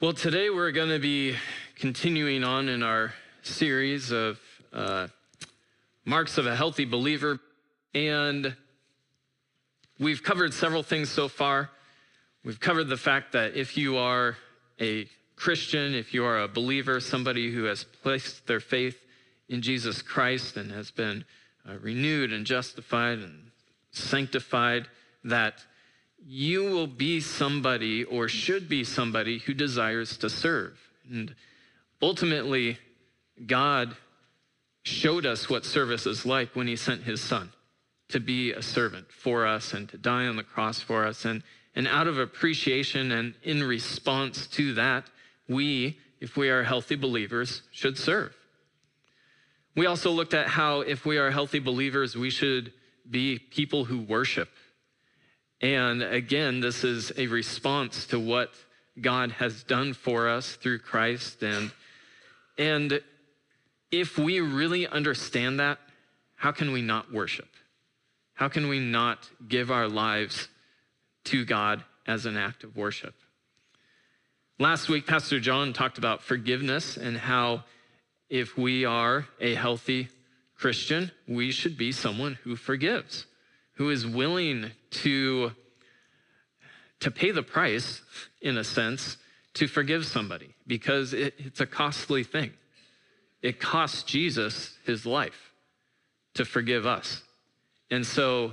Well, today we're going to be continuing on in our series of uh, marks of a healthy believer. And we've covered several things so far. We've covered the fact that if you are a Christian, if you are a believer, somebody who has placed their faith in Jesus Christ and has been uh, renewed and justified and sanctified, that you will be somebody or should be somebody who desires to serve. And ultimately, God showed us what service is like when he sent his son to be a servant for us and to die on the cross for us. And, and out of appreciation and in response to that, we, if we are healthy believers, should serve. We also looked at how, if we are healthy believers, we should be people who worship and again, this is a response to what God has done for us through Christ. And, and if we really understand that, how can we not worship? How can we not give our lives to God as an act of worship? Last week, Pastor John talked about forgiveness and how if we are a healthy Christian, we should be someone who forgives who is willing to, to pay the price, in a sense, to forgive somebody because it, it's a costly thing. It cost Jesus his life to forgive us. And so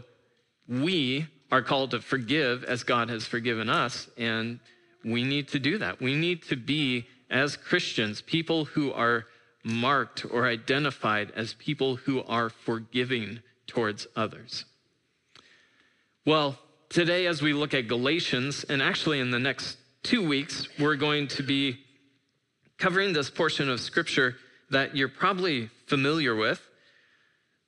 we are called to forgive as God has forgiven us, and we need to do that. We need to be, as Christians, people who are marked or identified as people who are forgiving towards others. Well, today, as we look at Galatians, and actually in the next two weeks, we're going to be covering this portion of scripture that you're probably familiar with.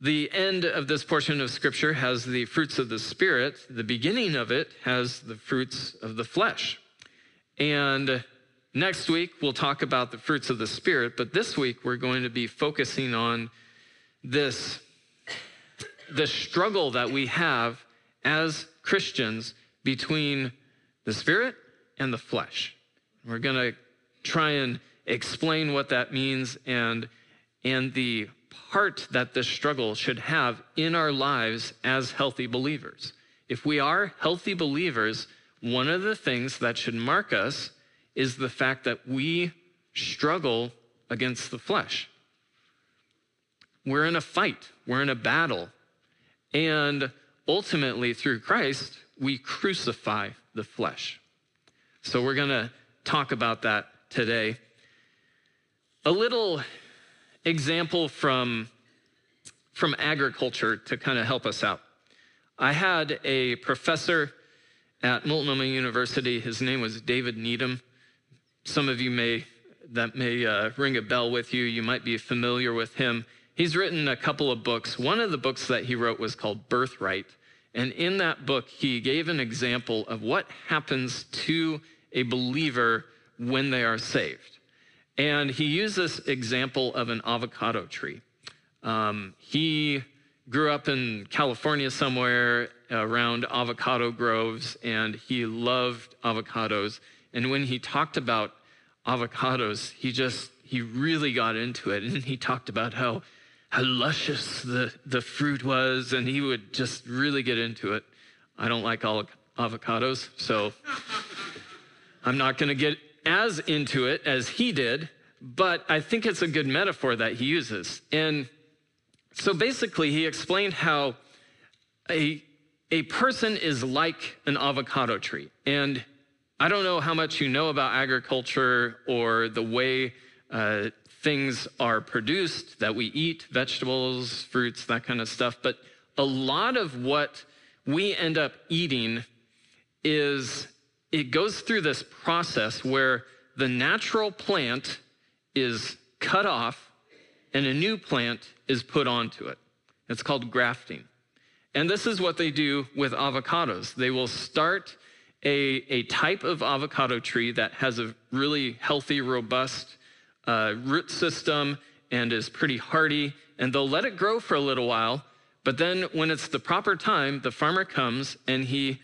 The end of this portion of scripture has the fruits of the Spirit, the beginning of it has the fruits of the flesh. And next week, we'll talk about the fruits of the Spirit, but this week, we're going to be focusing on this the struggle that we have as Christians between the spirit and the flesh. We're going to try and explain what that means and, and the part that this struggle should have in our lives as healthy believers. If we are healthy believers, one of the things that should mark us is the fact that we struggle against the flesh. We're in a fight, we're in a battle. And ultimately, through Christ, we crucify the flesh. So we're going to talk about that today. A little example from, from agriculture to kind of help us out. I had a professor at Multnomah University. His name was David Needham. Some of you may, that may uh, ring a bell with you. You might be familiar with him. He's written a couple of books. One of the books that he wrote was called Birthright. And in that book, he gave an example of what happens to a believer when they are saved. And he used this example of an avocado tree. Um, he grew up in California somewhere around avocado groves, and he loved avocados. And when he talked about avocados, he just, he really got into it. And he talked about how how luscious the, the fruit was, and he would just really get into it. I don't like all avocados, so I'm not going to get as into it as he did, but I think it's a good metaphor that he uses. And so basically, he explained how a, a person is like an avocado tree. And I don't know how much you know about agriculture or the way uh, things are produced that we eat, vegetables, fruits, that kind of stuff. But a lot of what we end up eating is it goes through this process where the natural plant is cut off and a new plant is put onto it. It's called grafting. And this is what they do with avocados. They will start a, a type of avocado tree that has a really healthy, robust uh, root system and is pretty hardy, and they'll let it grow for a little while. But then, when it's the proper time, the farmer comes and he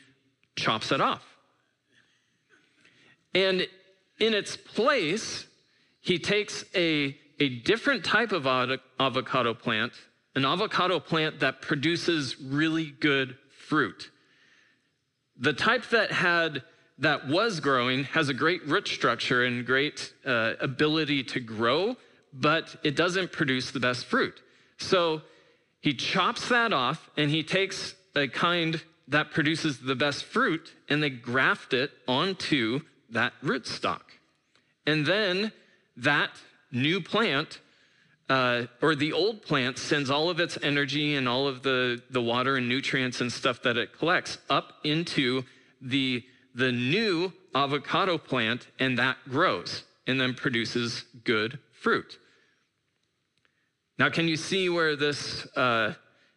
chops it off. And in its place, he takes a, a different type of avocado plant, an avocado plant that produces really good fruit. The type that had that was growing has a great root structure and great uh, ability to grow, but it doesn't produce the best fruit. So he chops that off and he takes a kind that produces the best fruit and they graft it onto that rootstock. And then that new plant uh, or the old plant sends all of its energy and all of the, the water and nutrients and stuff that it collects up into the, the new avocado plant, and that grows and then produces good fruit. Now, can you see where this, uh,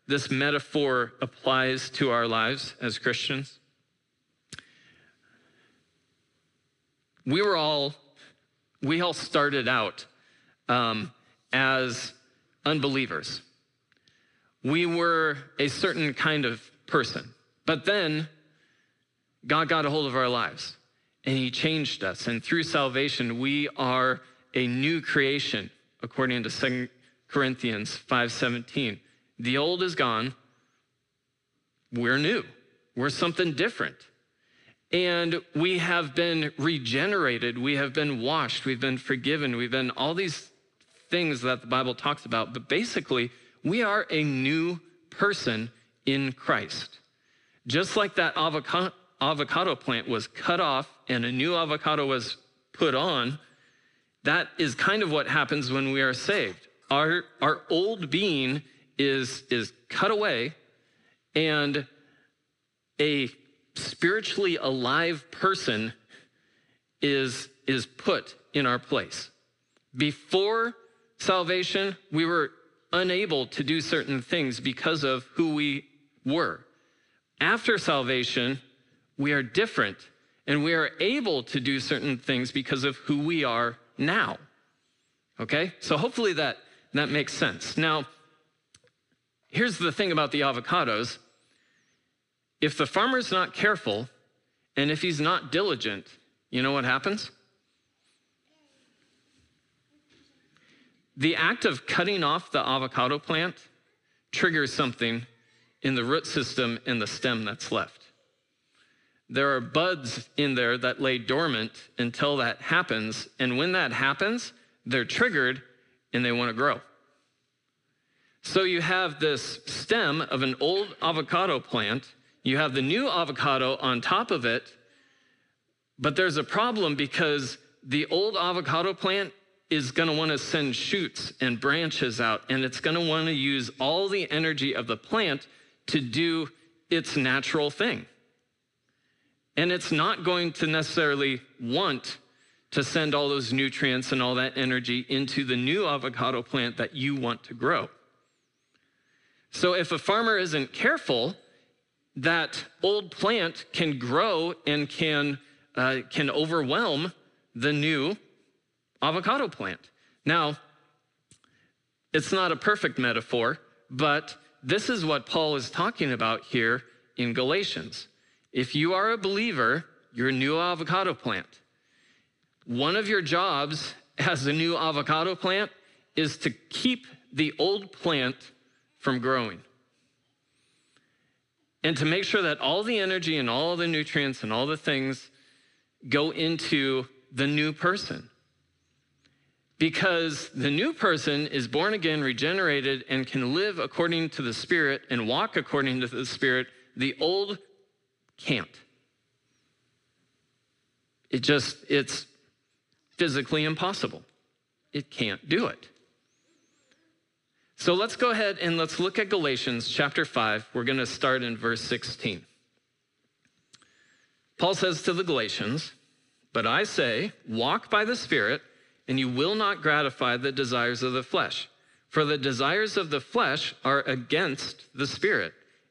this metaphor applies to our lives as Christians? We were all, we all started out um, as unbelievers. We were a certain kind of person. But then God got a hold of our lives and he changed us. And through salvation, we are a new creation, according to 2 Corinthians 5:17. The old is gone. We're new. We're something different. And we have been regenerated. We have been washed. We've been forgiven. We've been all these things that the Bible talks about. But basically, we are a new person in Christ. Just like that avocado, avocado plant was cut off and a new avocado was put on, that is kind of what happens when we are saved. Our, our old being is, is cut away, and a spiritually alive person is, is put in our place. Before salvation, we were unable to do certain things because of who we were. After salvation, we are different and we are able to do certain things because of who we are now. Okay? So hopefully that that makes sense. Now, here's the thing about the avocados if the farmer's not careful and if he's not diligent, you know what happens? The act of cutting off the avocado plant triggers something in the root system and the stem that's left. There are buds in there that lay dormant until that happens. And when that happens, they're triggered and they want to grow. So you have this stem of an old avocado plant, you have the new avocado on top of it, but there's a problem because the old avocado plant is going to want to send shoots and branches out, and it's going to want to use all the energy of the plant to do its natural thing. And it's not going to necessarily want to send all those nutrients and all that energy into the new avocado plant that you want to grow. So if a farmer isn't careful, that old plant can grow and can, uh, can overwhelm the new avocado plant. Now, it's not a perfect metaphor, but this is what Paul is talking about here in Galatians. If you are a believer, you're a new avocado plant. One of your jobs as a new avocado plant is to keep the old plant from growing. And to make sure that all the energy and all the nutrients and all the things go into the new person. Because the new person is born again, regenerated, and can live according to the Spirit and walk according to the Spirit. The old can't. It just, it's physically impossible. It can't do it. So let's go ahead and let's look at Galatians chapter 5. We're going to start in verse 16. Paul says to the Galatians, But I say, walk by the Spirit, and you will not gratify the desires of the flesh. For the desires of the flesh are against the Spirit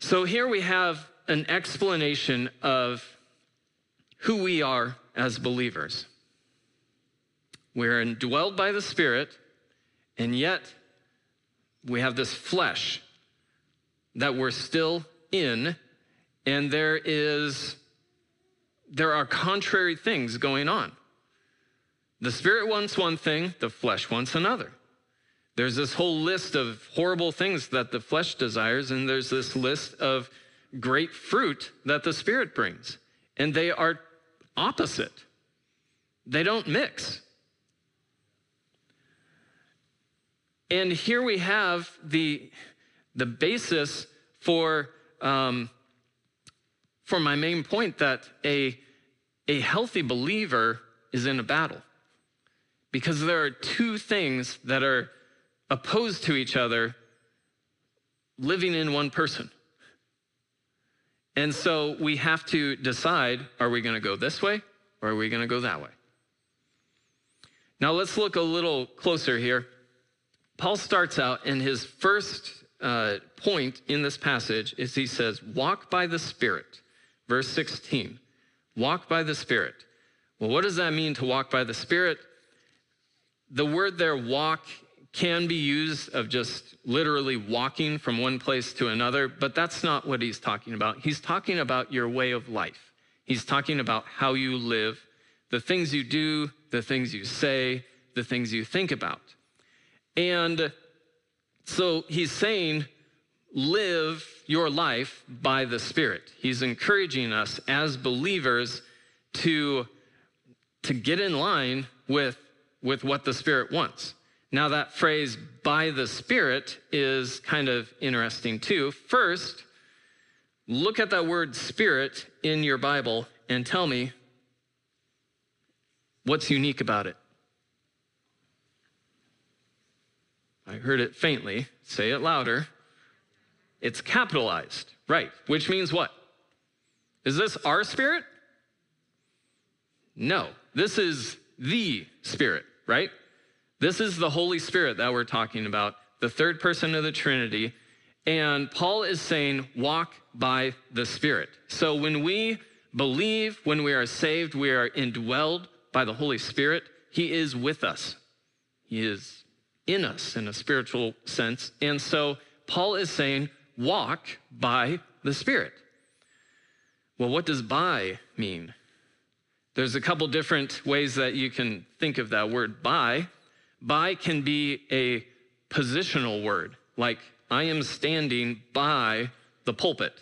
So here we have an explanation of who we are as believers. We're indwelled by the Spirit, and yet we have this flesh that we're still in, and there is there are contrary things going on. The spirit wants one thing, the flesh wants another. There's this whole list of horrible things that the flesh desires, and there's this list of great fruit that the spirit brings. And they are opposite, they don't mix. And here we have the, the basis for, um, for my main point that a, a healthy believer is in a battle. Because there are two things that are opposed to each other living in one person. And so we have to decide are we going to go this way or are we going to go that way? Now let's look a little closer here. Paul starts out, in his first uh, point in this passage is he says, Walk by the Spirit. Verse 16, walk by the Spirit. Well, what does that mean to walk by the Spirit? The word there, walk, can be used of just literally walking from one place to another, but that's not what he's talking about. He's talking about your way of life. He's talking about how you live, the things you do, the things you say, the things you think about. And so he's saying, live your life by the Spirit. He's encouraging us as believers to, to get in line with, with what the Spirit wants. Now, that phrase by the Spirit is kind of interesting too. First, look at that word Spirit in your Bible and tell me what's unique about it. I heard it faintly. Say it louder. It's capitalized, right? Which means what? Is this our spirit? No, this is the Spirit, right? This is the Holy Spirit that we're talking about, the third person of the Trinity. And Paul is saying, walk by the Spirit. So when we believe, when we are saved, we are indwelled by the Holy Spirit. He is with us, He is in us in a spiritual sense. And so Paul is saying, walk by the Spirit. Well, what does by mean? There's a couple different ways that you can think of that word by. By can be a positional word, like I am standing by the pulpit.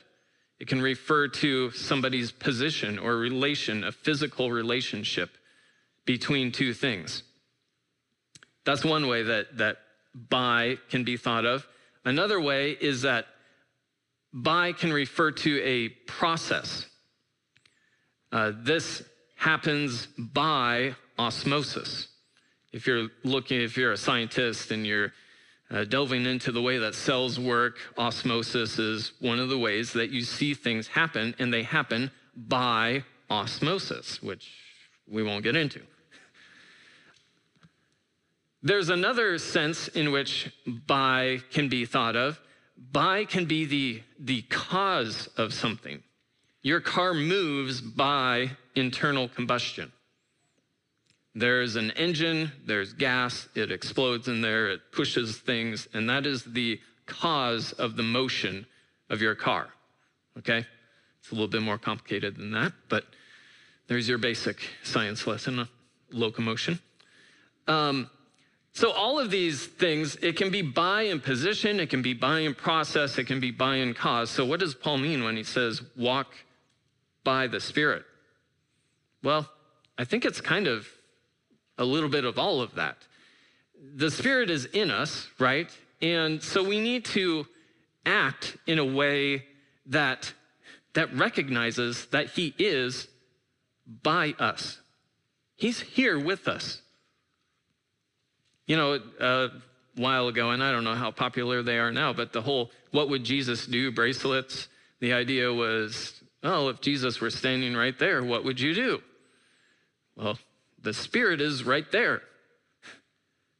It can refer to somebody's position or relation, a physical relationship between two things. That's one way that, that by can be thought of. Another way is that by can refer to a process. Uh, this happens by osmosis if you're looking, if you're a scientist and you're uh, delving into the way that cells work, osmosis is one of the ways that you see things happen, and they happen by osmosis, which we won't get into. There's another sense in which by can be thought of. By can be the, the cause of something. Your car moves by internal combustion. There's an engine, there's gas, it explodes in there, it pushes things, and that is the cause of the motion of your car. Okay? It's a little bit more complicated than that, but there's your basic science lesson of locomotion. Um, so, all of these things, it can be by in position, it can be by in process, it can be by in cause. So, what does Paul mean when he says walk by the Spirit? Well, I think it's kind of a little bit of all of that. The Spirit is in us, right? And so we need to act in a way that, that recognizes that He is by us. He's here with us. You know, a while ago, and I don't know how popular they are now, but the whole what would Jesus do bracelets, the idea was, oh, if Jesus were standing right there, what would you do? Well, the Spirit is right there.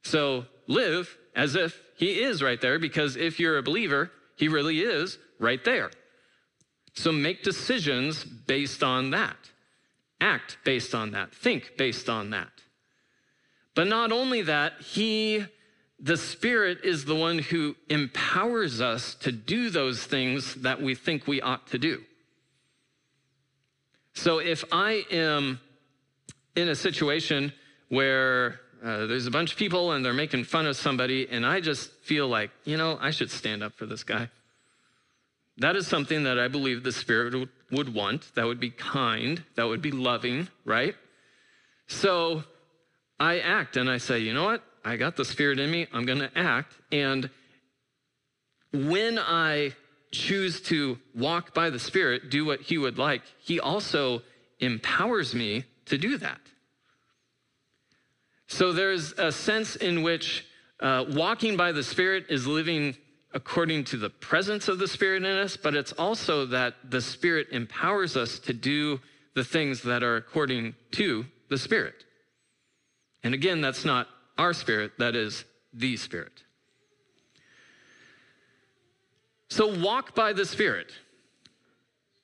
So live as if He is right there, because if you're a believer, He really is right there. So make decisions based on that, act based on that, think based on that. But not only that, He the Spirit is the one who empowers us to do those things that we think we ought to do. So if I am in a situation where uh, there's a bunch of people and they're making fun of somebody, and I just feel like, you know, I should stand up for this guy. That is something that I believe the Spirit would want. That would be kind, that would be loving, right? So I act and I say, you know what? I got the Spirit in me, I'm going to act. And when I choose to walk by the Spirit, do what He would like, He also empowers me to do that. So there's a sense in which uh, walking by the Spirit is living according to the presence of the Spirit in us, but it's also that the Spirit empowers us to do the things that are according to the Spirit. And again, that's not our spirit, that is the Spirit. So walk by the Spirit.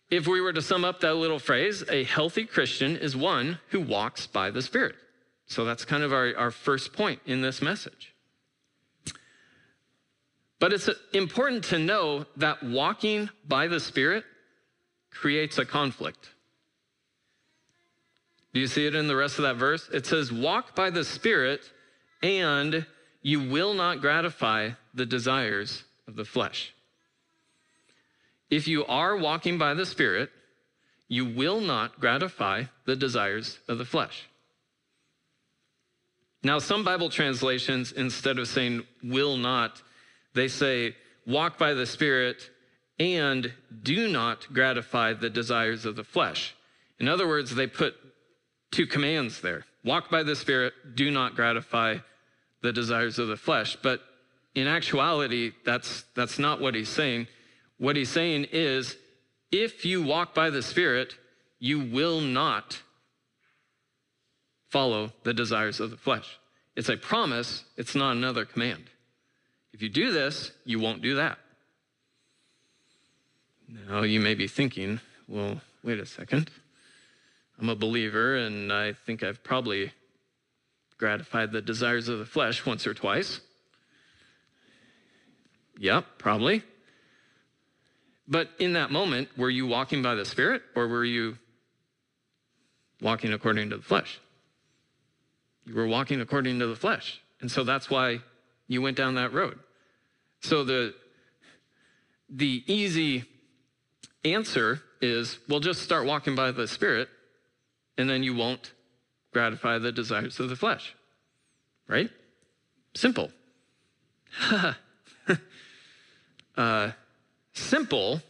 If we were to sum up that little phrase, a healthy Christian is one who walks by the Spirit. So that's kind of our, our first point in this message. But it's important to know that walking by the Spirit creates a conflict. Do you see it in the rest of that verse? It says, Walk by the Spirit, and you will not gratify the desires of the flesh. If you are walking by the Spirit, you will not gratify the desires of the flesh. Now, some Bible translations, instead of saying will not, they say walk by the Spirit and do not gratify the desires of the flesh. In other words, they put two commands there walk by the Spirit, do not gratify the desires of the flesh. But in actuality, that's, that's not what he's saying. What he's saying is if you walk by the Spirit, you will not follow the desires of the flesh. It's a promise, it's not another command. If you do this, you won't do that. Now, you may be thinking, well, wait a second. I'm a believer, and I think I've probably gratified the desires of the flesh once or twice. Yep, probably. But in that moment, were you walking by the Spirit or were you walking according to the flesh? You were walking according to the flesh. And so that's why you went down that road. So the, the easy answer is well, just start walking by the Spirit and then you won't gratify the desires of the flesh. Right? Simple. uh, simple,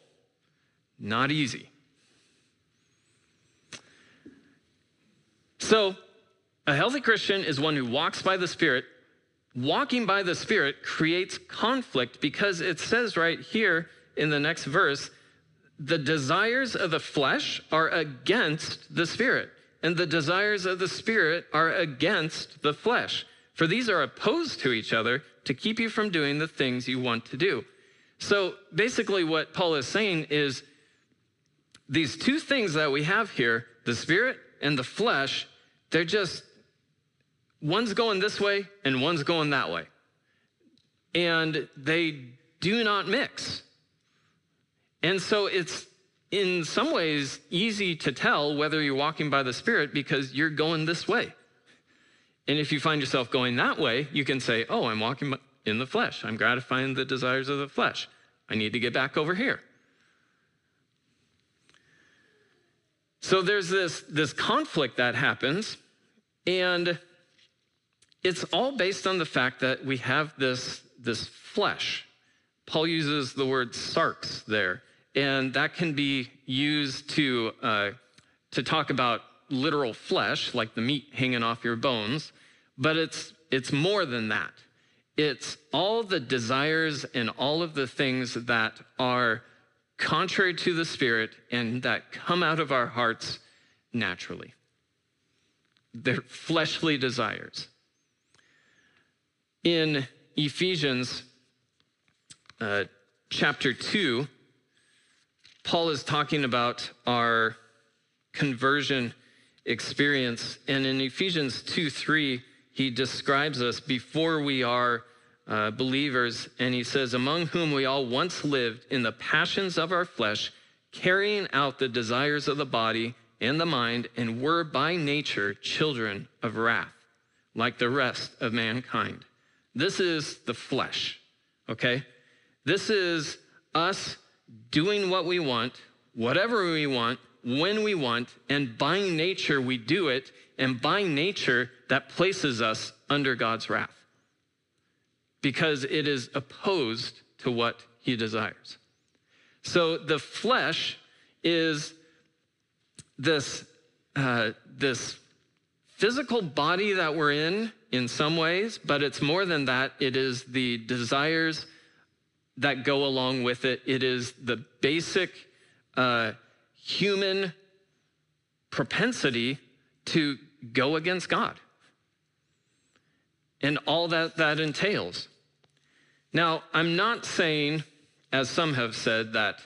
not easy. So, a healthy Christian is one who walks by the Spirit. Walking by the Spirit creates conflict because it says right here in the next verse the desires of the flesh are against the Spirit and the desires of the Spirit are against the flesh. For these are opposed to each other to keep you from doing the things you want to do. So basically, what Paul is saying is these two things that we have here the Spirit and the flesh, they're just, one's going this way and one's going that way. And they do not mix. And so it's in some ways easy to tell whether you're walking by the Spirit because you're going this way. And if you find yourself going that way, you can say, Oh, I'm walking in the flesh. I'm gratifying the desires of the flesh. I need to get back over here. So there's this, this conflict that happens. And it's all based on the fact that we have this, this flesh. Paul uses the word sarx there, and that can be used to, uh, to talk about literal flesh, like the meat hanging off your bones, but it's, it's more than that. It's all the desires and all of the things that are contrary to the Spirit and that come out of our hearts naturally. They're fleshly desires in Ephesians uh, chapter 2, Paul is talking about our conversion experience. And in Ephesians 2 3, he describes us before we are uh, believers. And he says, Among whom we all once lived in the passions of our flesh, carrying out the desires of the body and the mind, and were by nature children of wrath, like the rest of mankind. This is the flesh, okay? This is us doing what we want, whatever we want, when we want, and by nature we do it, and by nature that places us under God's wrath because it is opposed to what he desires. So the flesh is this, uh, this physical body that we're in in some ways, but it's more than that. It is the desires that go along with it, it is the basic uh, human propensity to go against God and all that that entails. Now, I'm not saying, as some have said, that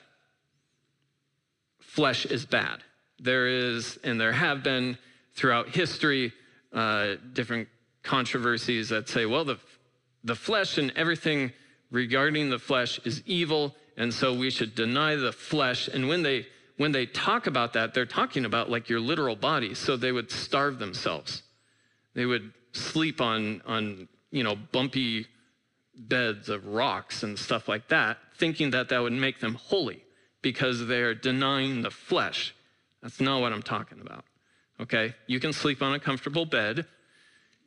flesh is bad. There is, and there have been throughout history, uh, different controversies that say, well, the, the flesh and everything regarding the flesh is evil, and so we should deny the flesh. And when they when they talk about that, they're talking about like your literal body. So they would starve themselves. They would sleep on on you know bumpy beds of rocks and stuff like that, thinking that that would make them holy because they're denying the flesh. That's not what I'm talking about. Okay? You can sleep on a comfortable bed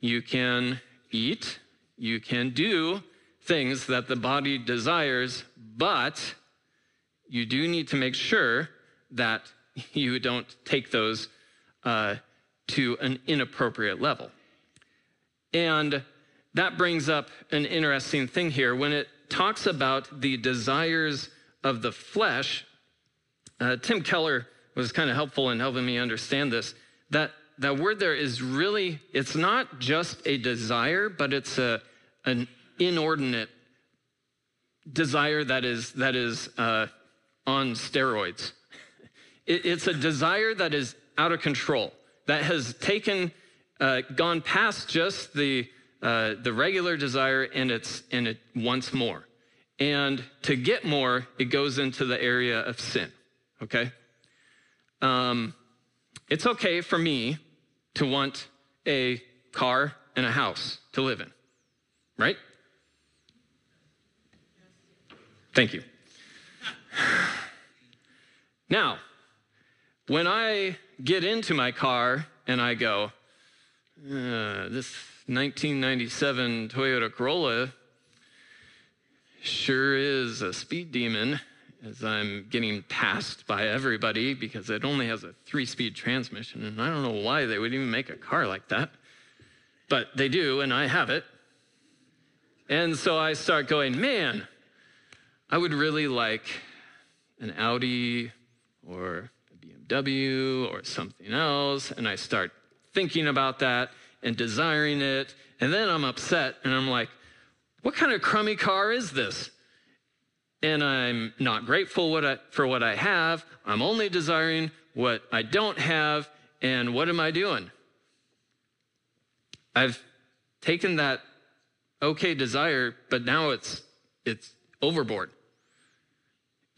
you can eat, you can do things that the body desires, but you do need to make sure that you don't take those uh, to an inappropriate level. And that brings up an interesting thing here. When it talks about the desires of the flesh, uh, Tim Keller was kind of helpful in helping me understand this. That that word there is really, it's not just a desire, but it's a, an inordinate desire that is, that is uh, on steroids. It, it's a desire that is out of control, that has taken, uh, gone past just the, uh, the regular desire and it's, and it wants more. And to get more, it goes into the area of sin, okay? Um, it's okay for me to want a car and a house to live in, right? Thank you. Now, when I get into my car and I go, uh, this 1997 Toyota Corolla sure is a speed demon as I'm getting passed by everybody because it only has a three speed transmission. And I don't know why they would even make a car like that, but they do, and I have it. And so I start going, man, I would really like an Audi or a BMW or something else. And I start thinking about that and desiring it. And then I'm upset and I'm like, what kind of crummy car is this? And I'm not grateful what I, for what I have. I'm only desiring what I don't have. And what am I doing? I've taken that okay desire, but now it's it's overboard.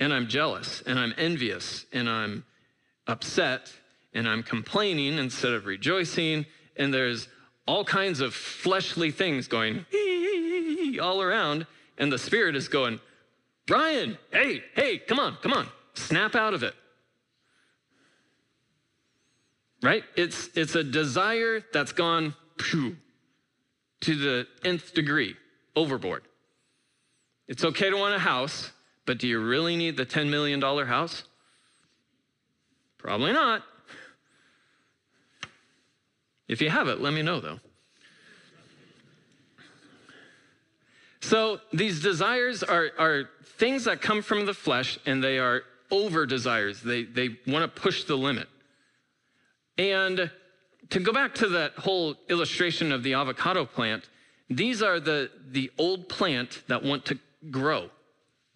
And I'm jealous and I'm envious and I'm upset and I'm complaining instead of rejoicing. And there's all kinds of fleshly things going all around. And the spirit is going, Brian, hey, hey, come on, come on. Snap out of it. Right? It's, it's a desire that's gone phew, to the nth degree, overboard. It's okay to want a house, but do you really need the $10 million house? Probably not. If you have it, let me know though. So these desires are, are things that come from the flesh and they are over desires. They, they want to push the limit. And to go back to that whole illustration of the avocado plant, these are the, the old plant that want to grow,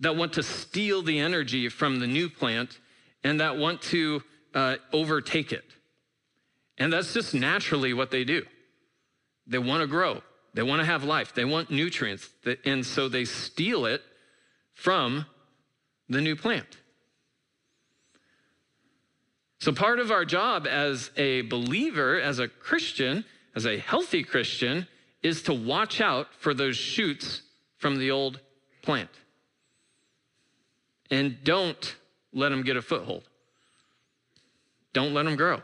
that want to steal the energy from the new plant, and that want to uh, overtake it. And that's just naturally what they do. They want to grow, they want to have life, they want nutrients, and so they steal it from the new plant. So, part of our job as a believer, as a Christian, as a healthy Christian, is to watch out for those shoots from the old plant. And don't let them get a foothold. Don't let them grow.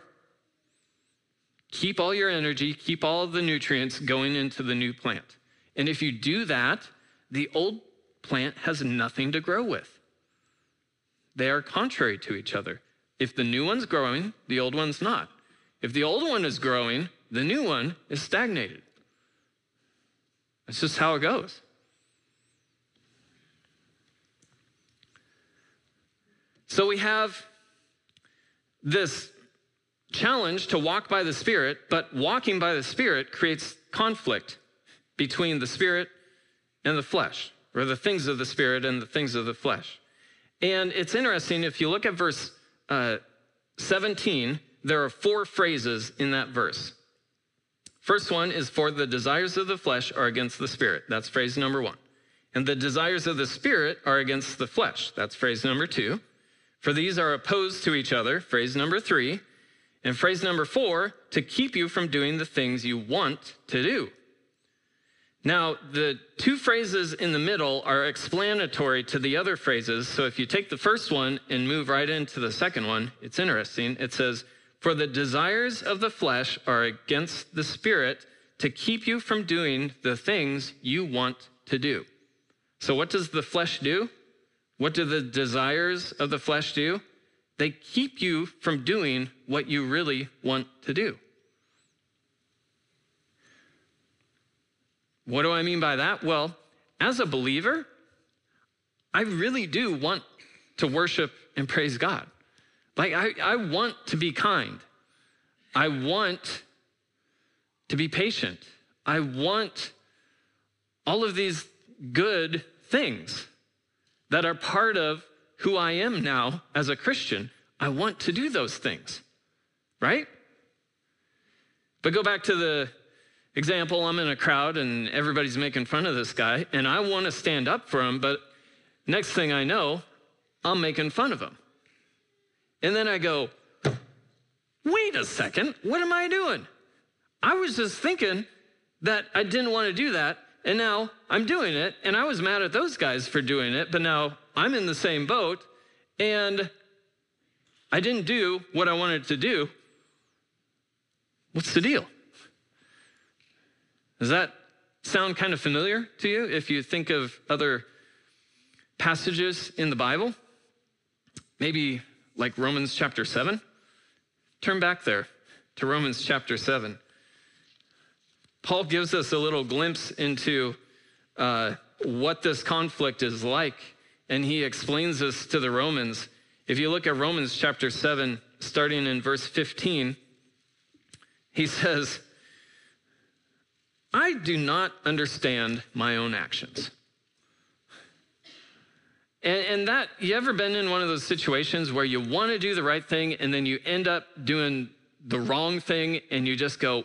Keep all your energy, keep all of the nutrients going into the new plant. And if you do that, the old plant has nothing to grow with. They are contrary to each other. If the new one's growing, the old one's not. If the old one is growing, the new one is stagnated. That's just how it goes. So we have this challenge to walk by the Spirit, but walking by the Spirit creates conflict between the Spirit and the flesh, or the things of the Spirit and the things of the flesh. And it's interesting if you look at verse uh, 17, there are four phrases in that verse. First one is for the desires of the flesh are against the spirit. That's phrase number one. And the desires of the spirit are against the flesh. That's phrase number two. For these are opposed to each other. Phrase number three. And phrase number four, to keep you from doing the things you want to do. Now, the two phrases in the middle are explanatory to the other phrases. So if you take the first one and move right into the second one, it's interesting. It says, For the desires of the flesh are against the spirit to keep you from doing the things you want to do. So, what does the flesh do? What do the desires of the flesh do? They keep you from doing what you really want to do. What do I mean by that? Well, as a believer, I really do want to worship and praise God. Like, I, I want to be kind. I want to be patient. I want all of these good things that are part of who I am now as a Christian. I want to do those things, right? But go back to the Example, I'm in a crowd and everybody's making fun of this guy, and I want to stand up for him, but next thing I know, I'm making fun of him. And then I go, wait a second, what am I doing? I was just thinking that I didn't want to do that, and now I'm doing it, and I was mad at those guys for doing it, but now I'm in the same boat, and I didn't do what I wanted to do. What's the deal? Does that sound kind of familiar to you if you think of other passages in the Bible? Maybe like Romans chapter 7? Turn back there to Romans chapter 7. Paul gives us a little glimpse into uh, what this conflict is like, and he explains this to the Romans. If you look at Romans chapter 7, starting in verse 15, he says, I do not understand my own actions. And, and, that, you ever been in one of those situations where you want to do the right thing and then you end up doing the wrong thing and you just go,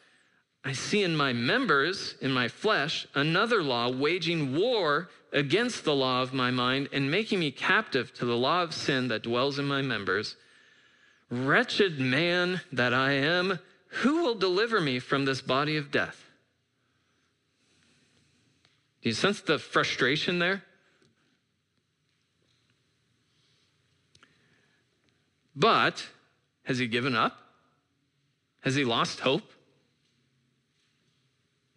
I see in my members, in my flesh, another law waging war against the law of my mind and making me captive to the law of sin that dwells in my members. Wretched man that I am, who will deliver me from this body of death? Do you sense the frustration there? But has he given up? Has he lost hope?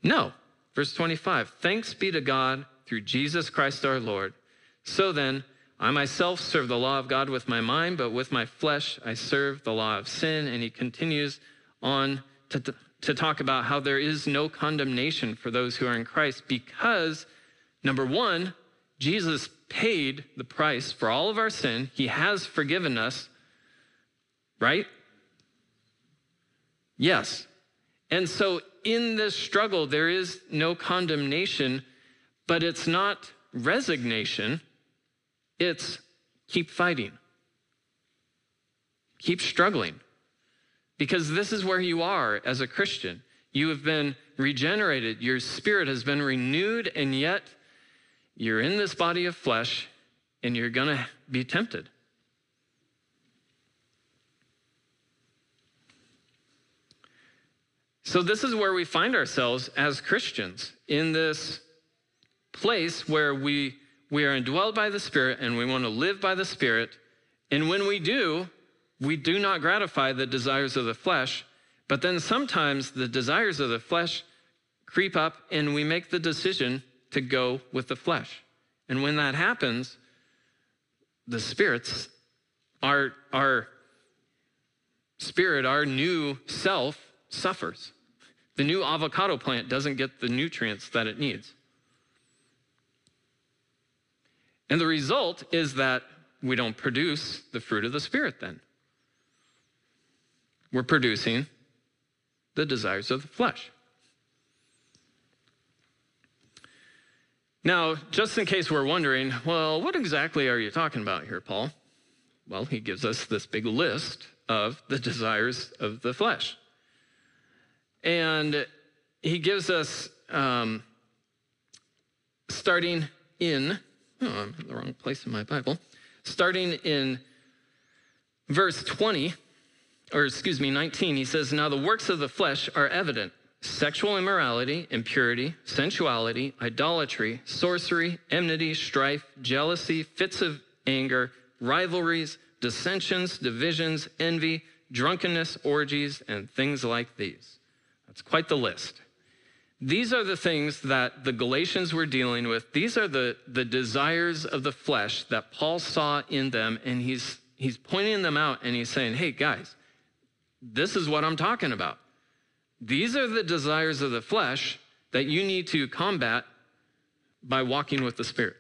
No. Verse 25 Thanks be to God through Jesus Christ our Lord. So then, I myself serve the law of God with my mind, but with my flesh I serve the law of sin. And he continues on to, to talk about how there is no condemnation for those who are in Christ because, number one, Jesus paid the price for all of our sin. He has forgiven us, right? Yes. And so in this struggle, there is no condemnation, but it's not resignation, it's keep fighting, keep struggling. Because this is where you are as a Christian. You have been regenerated, your spirit has been renewed, and yet you're in this body of flesh and you're going to be tempted. So, this is where we find ourselves as Christians in this place where we, we are indwelled by the Spirit and we want to live by the Spirit. And when we do, we do not gratify the desires of the flesh. But then sometimes the desires of the flesh creep up and we make the decision to go with the flesh. And when that happens, the spirits, our, our spirit, our new self, suffers. The new avocado plant doesn't get the nutrients that it needs. And the result is that we don't produce the fruit of the Spirit then. We're producing the desires of the flesh. Now, just in case we're wondering, well, what exactly are you talking about here, Paul? Well, he gives us this big list of the desires of the flesh. And he gives us, um, starting in, oh, I'm in the wrong place in my Bible, starting in verse 20, or excuse me, 19, he says, Now the works of the flesh are evident sexual immorality, impurity, sensuality, idolatry, sorcery, enmity, strife, jealousy, fits of anger, rivalries, dissensions, divisions, envy, drunkenness, orgies, and things like these. That's quite the list. These are the things that the Galatians were dealing with. These are the, the desires of the flesh that Paul saw in them, and he's, he's pointing them out and he's saying, hey, guys, this is what I'm talking about. These are the desires of the flesh that you need to combat by walking with the Spirit.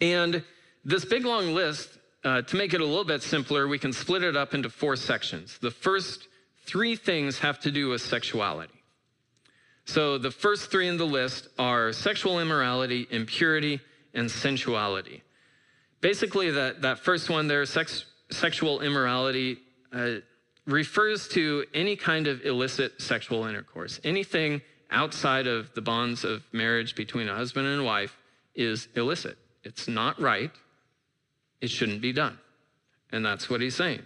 And this big long list, uh, to make it a little bit simpler, we can split it up into four sections. The first three things have to do with sexuality. So the first three in the list are sexual immorality, impurity, and sensuality. Basically, that, that first one there, sex, sexual immorality, uh, refers to any kind of illicit sexual intercourse. Anything outside of the bonds of marriage between a husband and a wife is illicit. It's not right. It shouldn't be done. And that's what he's saying.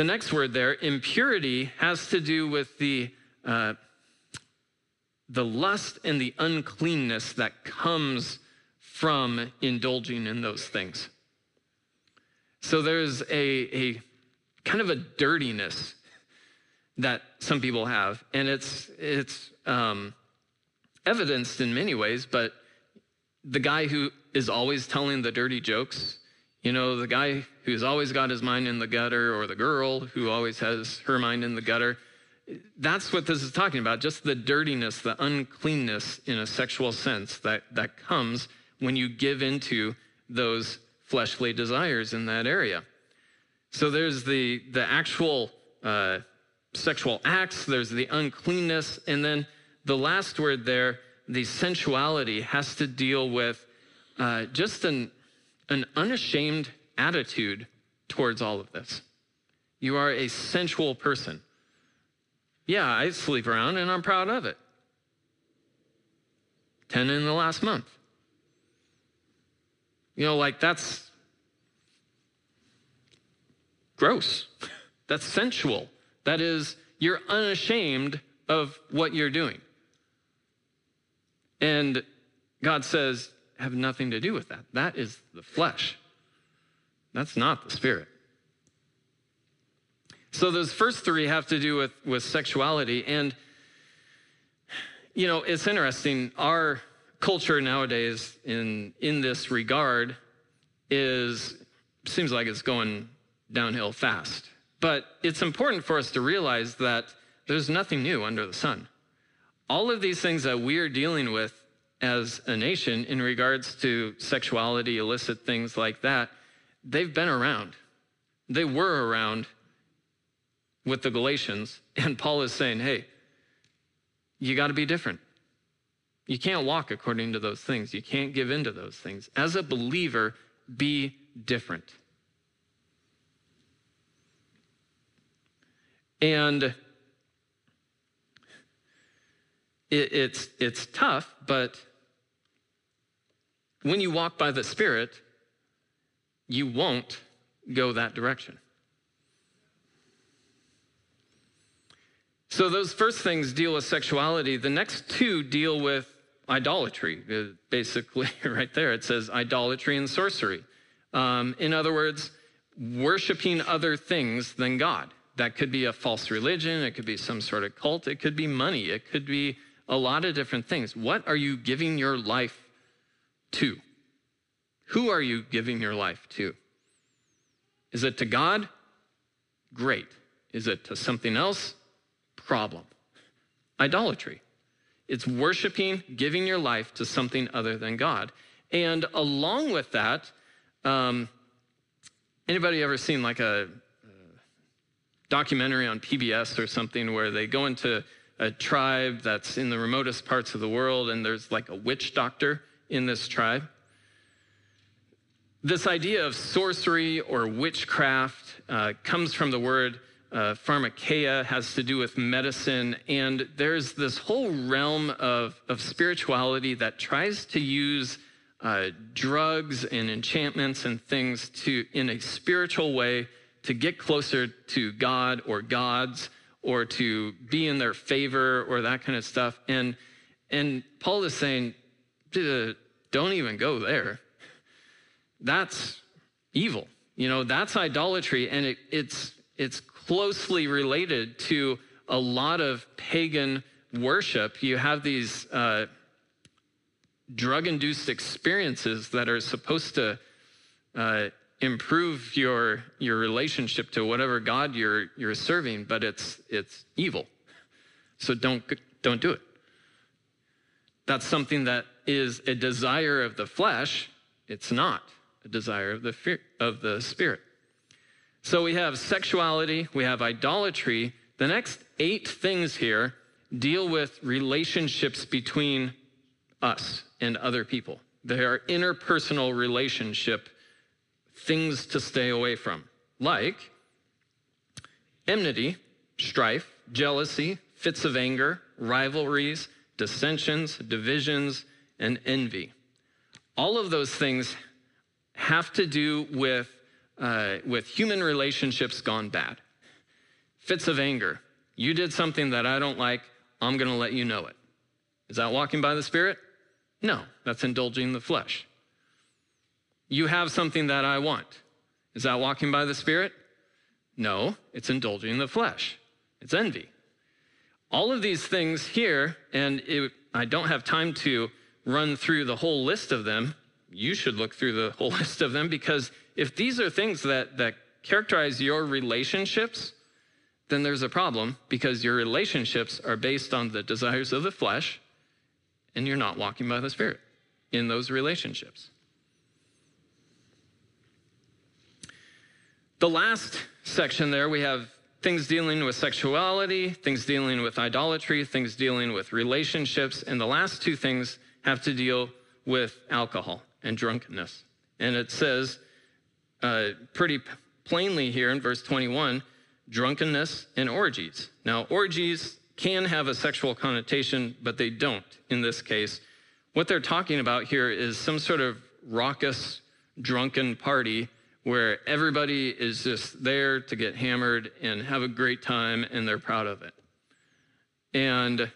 The next word there, impurity, has to do with the, uh, the lust and the uncleanness that comes from indulging in those things. So there's a, a kind of a dirtiness that some people have, and it's, it's um, evidenced in many ways, but the guy who is always telling the dirty jokes you know, the guy who's always got his mind in the gutter, or the girl who always has her mind in the gutter, That's what this is talking about, just the dirtiness, the uncleanness in a sexual sense that, that comes when you give into those fleshly desires in that area. So there's the, the actual uh, sexual acts, there's the uncleanness, and then the last word there, the sensuality, has to deal with uh, just an, an unashamed attitude towards all of this. You are a sensual person. Yeah, I sleep around and I'm proud of it. 10 in the last month. You know, like that's gross. That's sensual. That is, you're unashamed of what you're doing. And God says, have nothing to do with that. That is the flesh. That's not the spirit. So those first three have to do with, with sexuality. And, you know, it's interesting. Our culture nowadays in, in this regard is, seems like it's going downhill fast. But it's important for us to realize that there's nothing new under the sun. All of these things that we are dealing with as a nation in regards to sexuality, illicit things like that, they've been around. They were around with the Galatians. And Paul is saying, hey, you got to be different. You can't walk according to those things. You can't give in to those things. As a believer, be different. And it, it's, it's tough, but when you walk by the Spirit, you won't go that direction. So, those first things deal with sexuality. The next two deal with idolatry. Uh, basically, right there, it says idolatry and sorcery. Um, in other words, worshiping other things than God. That could be a false religion, it could be some sort of cult, it could be money, it could be a lot of different things. What are you giving your life to? Who are you giving your life to? Is it to God? Great. Is it to something else? Problem. Idolatry. It's worshiping, giving your life to something other than God. And along with that, um, anybody ever seen like a, a documentary on PBS or something where they go into a tribe that's in the remotest parts of the world and there's like a witch doctor in this tribe? This idea of sorcery or witchcraft uh, comes from the word uh, pharmakeia, has to do with medicine, and there's this whole realm of, of spirituality that tries to use uh, drugs and enchantments and things to, in a spiritual way, to get closer to God or gods or to be in their favor or that kind of stuff. And, and Paul is saying, don't even go there that's evil. You know, that's idolatry, and it, it's, it's closely related to a lot of pagan worship. You have these uh, drug induced experiences that are supposed to uh, improve your, your relationship to whatever God you're, you're serving, but it's, it's evil. So don't, don't do it. That's something that is a desire of the flesh, it's not a desire of the, fear, of the spirit. So we have sexuality, we have idolatry. The next eight things here deal with relationships between us and other people. They are interpersonal relationship things to stay away from, like enmity, strife, jealousy, fits of anger, rivalries, dissensions, divisions, and envy. All of those things have to do with, uh, with human relationships gone bad. Fits of anger. You did something that I don't like, I'm going to let you know it. Is that walking by the Spirit? No, that's indulging the flesh. You have something that I want. Is that walking by the Spirit? No, it's indulging the flesh. It's envy. All of these things here, and it, I don't have time to run through the whole list of them, you should look through the whole list of them because if these are things that, that characterize your relationships, then there's a problem because your relationships are based on the desires of the flesh and you're not walking by the Spirit in those relationships. The last section there, we have things dealing with sexuality, things dealing with idolatry, things dealing with relationships, and the last two things have to deal with alcohol and drunkenness. And it says uh, pretty plainly here in verse 21 drunkenness and orgies. Now, orgies can have a sexual connotation, but they don't in this case. What they're talking about here is some sort of raucous, drunken party where everybody is just there to get hammered and have a great time and they're proud of it. And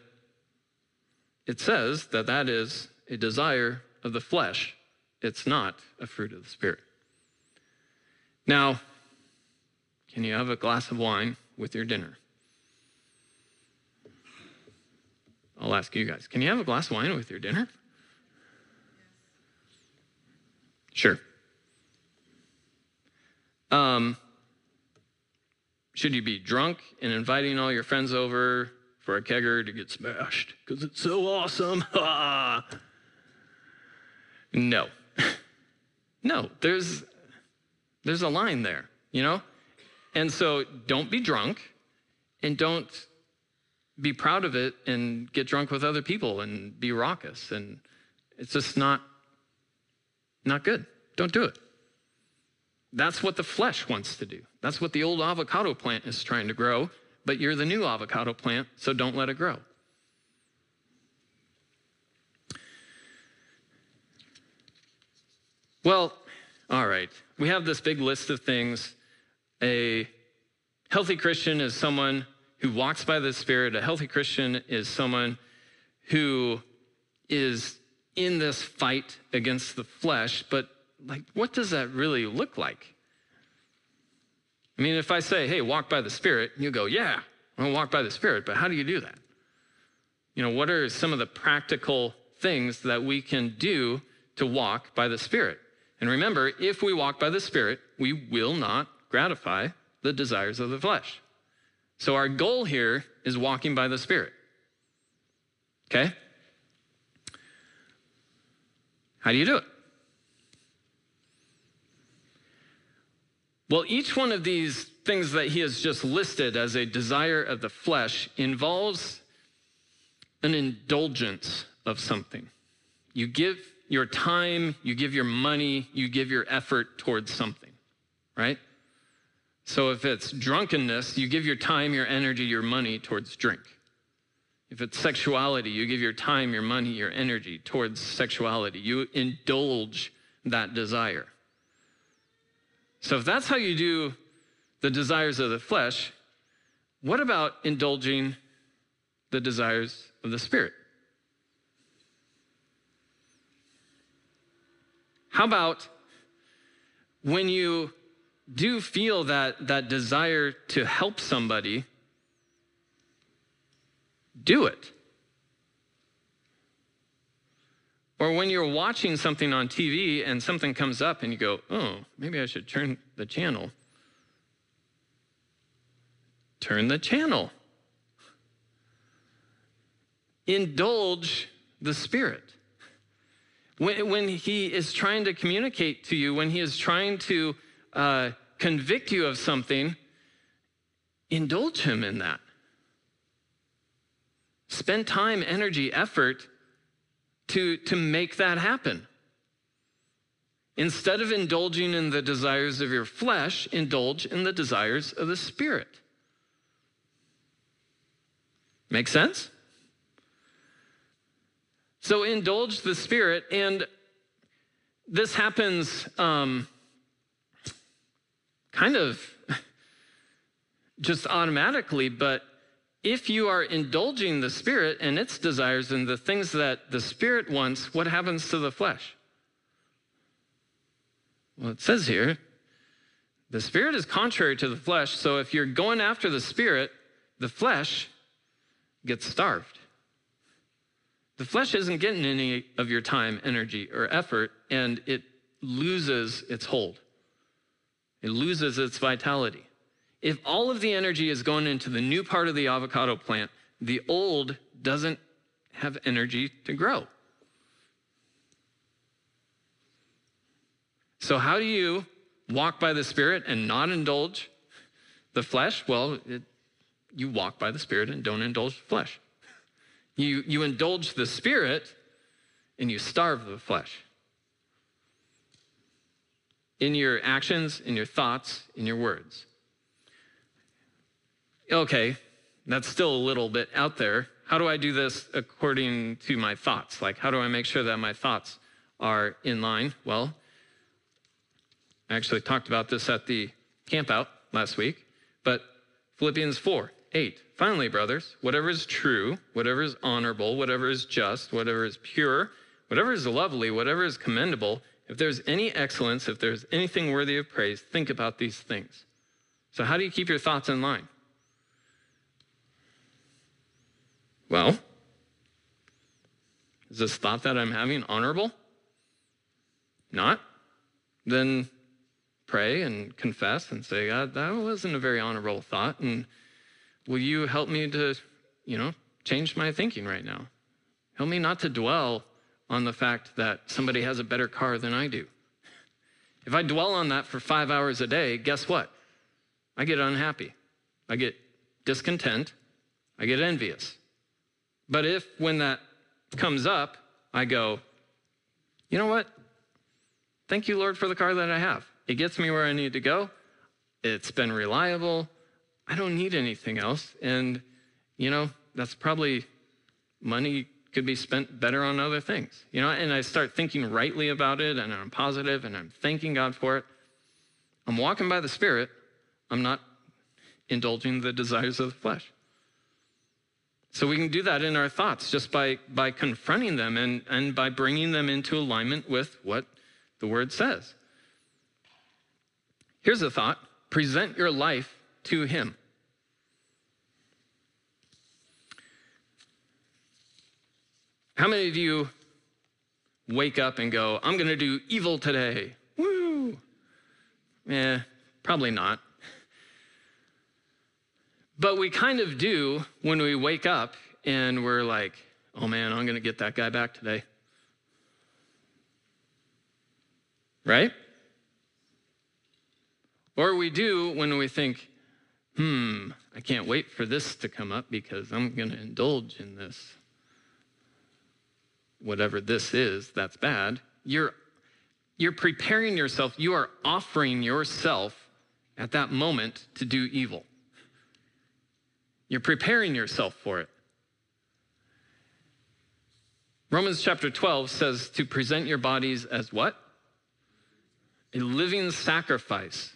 it says that that is a desire of the flesh, it's not a fruit of the Spirit. Now, can you have a glass of wine with your dinner? I'll ask you guys. Can you have a glass of wine with your dinner? Sure. Um, should you be drunk and inviting all your friends over for a kegger to get smashed because it's so awesome? no. no, there's there's a line there, you know? And so don't be drunk and don't be proud of it and get drunk with other people and be raucous and it's just not not good. Don't do it. That's what the flesh wants to do. That's what the old avocado plant is trying to grow, but you're the new avocado plant, so don't let it grow. Well, all right. We have this big list of things. A healthy Christian is someone who walks by the Spirit. A healthy Christian is someone who is in this fight against the flesh, but like, what does that really look like? I mean, if I say, hey, walk by the Spirit, you go, yeah, I'm walk by the Spirit, but how do you do that? You know, what are some of the practical things that we can do to walk by the Spirit? And remember, if we walk by the Spirit, we will not gratify the desires of the flesh. So our goal here is walking by the Spirit. Okay? How do you do it? Well, each one of these things that he has just listed as a desire of the flesh involves an indulgence of something. You give your time, you give your money, you give your effort towards something, right? So if it's drunkenness, you give your time, your energy, your money towards drink. If it's sexuality, you give your time, your money, your energy towards sexuality. You indulge that desire. So if that's how you do the desires of the flesh, what about indulging the desires of the spirit? How about when you do feel that, that desire to help somebody, do it. Or when you're watching something on TV and something comes up and you go, oh, maybe I should turn the channel. Turn the channel. Indulge the Spirit. When, when He is trying to communicate to you, when He is trying to uh, convict you of something, indulge Him in that. Spend time, energy, effort to, to make that happen. Instead of indulging in the desires of your flesh, indulge in the desires of the Spirit. Make sense? So indulge the Spirit, and this happens um, kind of just automatically, but if you are indulging the Spirit and its desires and the things that the Spirit wants, what happens to the flesh? Well, it says here, the Spirit is contrary to the flesh. So if you're going after the Spirit, the flesh gets starved. The flesh isn't getting any of your time, energy, or effort, and it loses its hold. It loses its vitality. If all of the energy is going into the new part of the avocado plant, the old doesn't have energy to grow. So, how do you walk by the Spirit and not indulge the flesh? Well, it, you walk by the Spirit and don't indulge the flesh. You, you indulge the Spirit and you starve the flesh. In your actions, in your thoughts, in your words. Okay, that's still a little bit out there. How do I do this according to my thoughts? Like, how do I make sure that my thoughts are in line? Well, I actually talked about this at the campout last week, but Philippians 4 8. Finally, brothers, whatever is true, whatever is honorable, whatever is just, whatever is pure, whatever is lovely, whatever is commendable, if there's any excellence, if there's anything worthy of praise, think about these things. So, how do you keep your thoughts in line? Well, is this thought that I'm having honorable? Not? Then pray and confess and say, God, that wasn't a very honorable thought. And will you help me to, you know, change my thinking right now? Help me not to dwell on the fact that somebody has a better car than I do. If I dwell on that for five hours a day, guess what? I get unhappy. I get discontent. I get envious. But if when that comes up, I go, you know what? Thank you, Lord, for the car that I have. It gets me where I need to go. It's been reliable. I don't need anything else. And, you know, that's probably money could be spent better on other things. You know, and I start thinking rightly about it and I'm positive and I'm thanking God for it. I'm walking by the Spirit. I'm not indulging the desires of the flesh. So we can do that in our thoughts just by, by confronting them and, and by bringing them into alignment with what the word says. Here's a thought present your life to Him. How many of you wake up and go, I'm going to do evil today? Woo! Eh, probably not. But we kind of do when we wake up and we're like, oh man, I'm going to get that guy back today. Right? Or we do when we think, hmm, I can't wait for this to come up because I'm going to indulge in this. Whatever this is, that's bad. You're, you're preparing yourself, you are offering yourself at that moment to do evil. You're preparing yourself for it. Romans chapter 12 says to present your bodies as what? A living sacrifice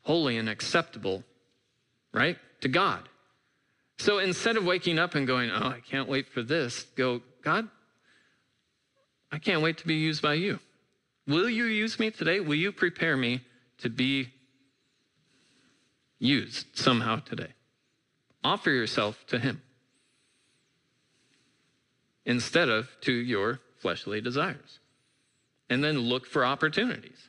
holy and acceptable, right? To God. So instead of waking up and going, oh, I can't wait for this, go, God, I can't wait to be used by you. Will you use me today? Will you prepare me to be used somehow today? Offer yourself to Him instead of to your fleshly desires. And then look for opportunities.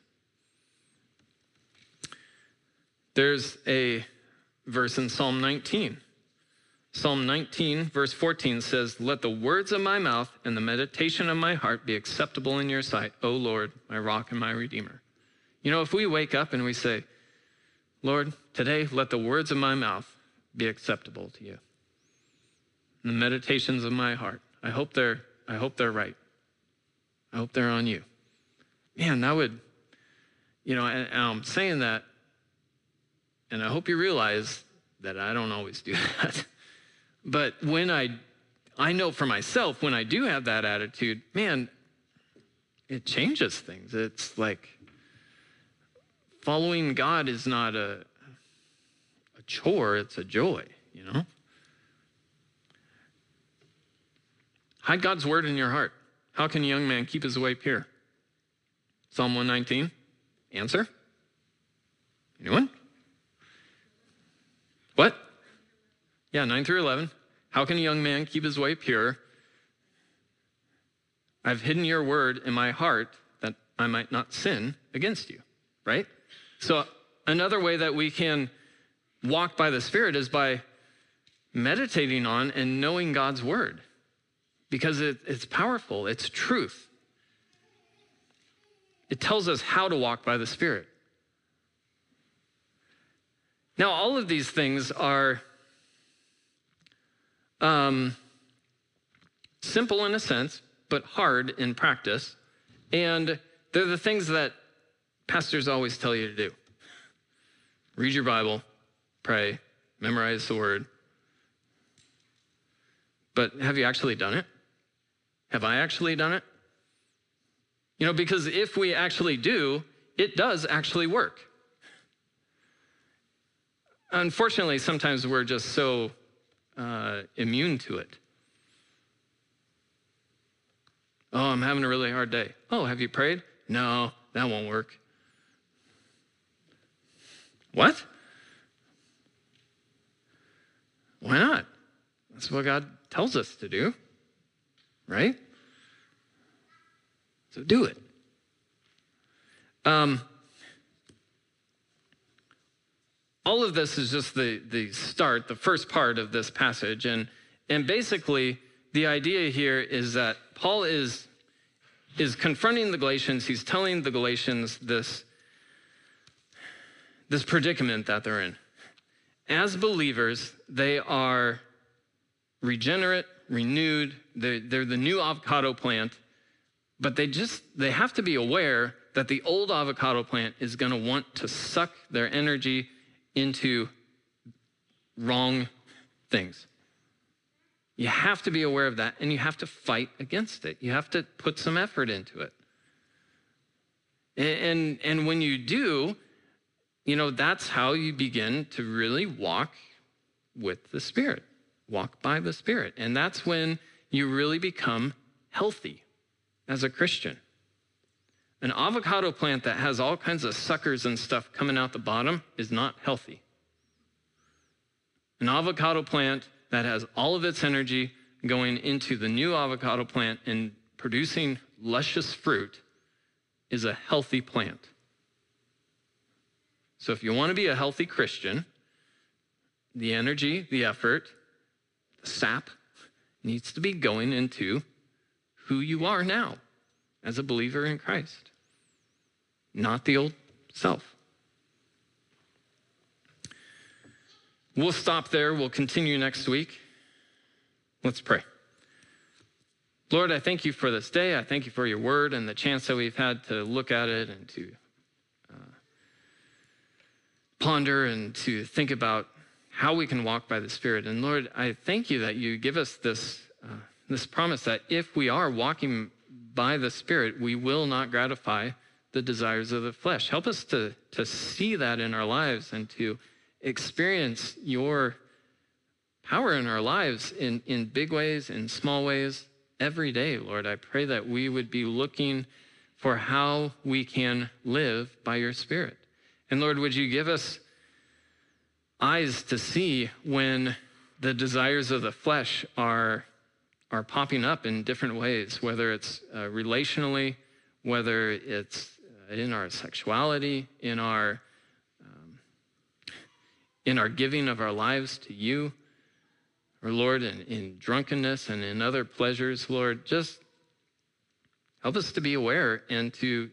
There's a verse in Psalm 19. Psalm 19, verse 14 says, Let the words of my mouth and the meditation of my heart be acceptable in your sight, O Lord, my rock and my redeemer. You know, if we wake up and we say, Lord, today let the words of my mouth be acceptable to you. The meditations of my heart, I hope they're, I hope they're right. I hope they're on you. Man, that would, you know, and, and I'm saying that and I hope you realize that I don't always do that. but when I, I know for myself, when I do have that attitude, man, it changes things. It's like following God is not a chore, it's a joy, you know? Hide God's word in your heart. How can a young man keep his way pure? Psalm 119. Answer? Anyone? What? Yeah, 9 through 11. How can a young man keep his way pure? I've hidden your word in my heart that I might not sin against you, right? So, another way that we can walk by the Spirit is by meditating on and knowing God's word because it, it's powerful, it's truth. It tells us how to walk by the Spirit. Now, all of these things are um, simple in a sense, but hard in practice. And they're the things that pastors always tell you to do read your Bible, pray, memorize the word. But have you actually done it? Have I actually done it? You know, because if we actually do, it does actually work. Unfortunately, sometimes we're just so uh, immune to it. Oh, I'm having a really hard day. Oh, have you prayed? No, that won't work. What? Why not? That's what God tells us to do, right? So do it. Um, all of this is just the, the start, the first part of this passage. And, and basically, the idea here is that Paul is, is confronting the Galatians. He's telling the Galatians this, this predicament that they're in. As believers, they are regenerate, renewed. They're, they're the new avocado plant, but they just they have to be aware that the old avocado plant is going to want to suck their energy into wrong things. You have to be aware of that and you have to fight against it. You have to put some effort into it. And, and, and when you do, you know, that's how you begin to really walk with the Spirit, walk by the Spirit. And that's when you really become healthy as a Christian. An avocado plant that has all kinds of suckers and stuff coming out the bottom is not healthy. An avocado plant that has all of its energy going into the new avocado plant and producing luscious fruit is a healthy plant. So if you want to be a healthy Christian, the energy, the effort, sap needs to be going into who you are now as a believer in Christ not the old self. We'll stop there. We'll continue next week. Let's pray. Lord, I thank you for this day. I thank you for your word and the chance that we've had to look at it and to uh, ponder and to think about how we can walk by the Spirit. And Lord, I thank you that you give us this, uh, this promise that if we are walking by the Spirit, we will not gratify the desires of the flesh. Help us to, to see that in our lives and to experience your power in our lives in, in big ways, in small ways, every day, Lord. I pray that we would be looking for how we can live by your Spirit. And Lord, would you give us eyes to see when the desires of the flesh are, are popping up in different ways, whether it's uh, relationally, whether it's in our sexuality, in our um, in our giving of our lives to you, or Lord, in, in drunkenness and in other pleasures, Lord, just help us to be aware and to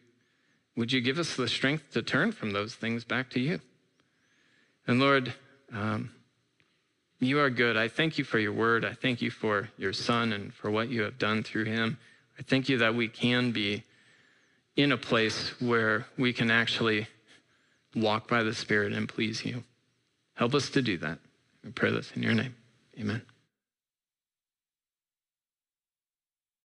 would you give us the strength to turn from those things back to you? And Lord, um, you are good. I thank you for your word. I thank you for your son and for what you have done through him. I thank you that we can be in a place where we can actually walk by the Spirit and please you. Help us to do that. I pray this in your name. Amen.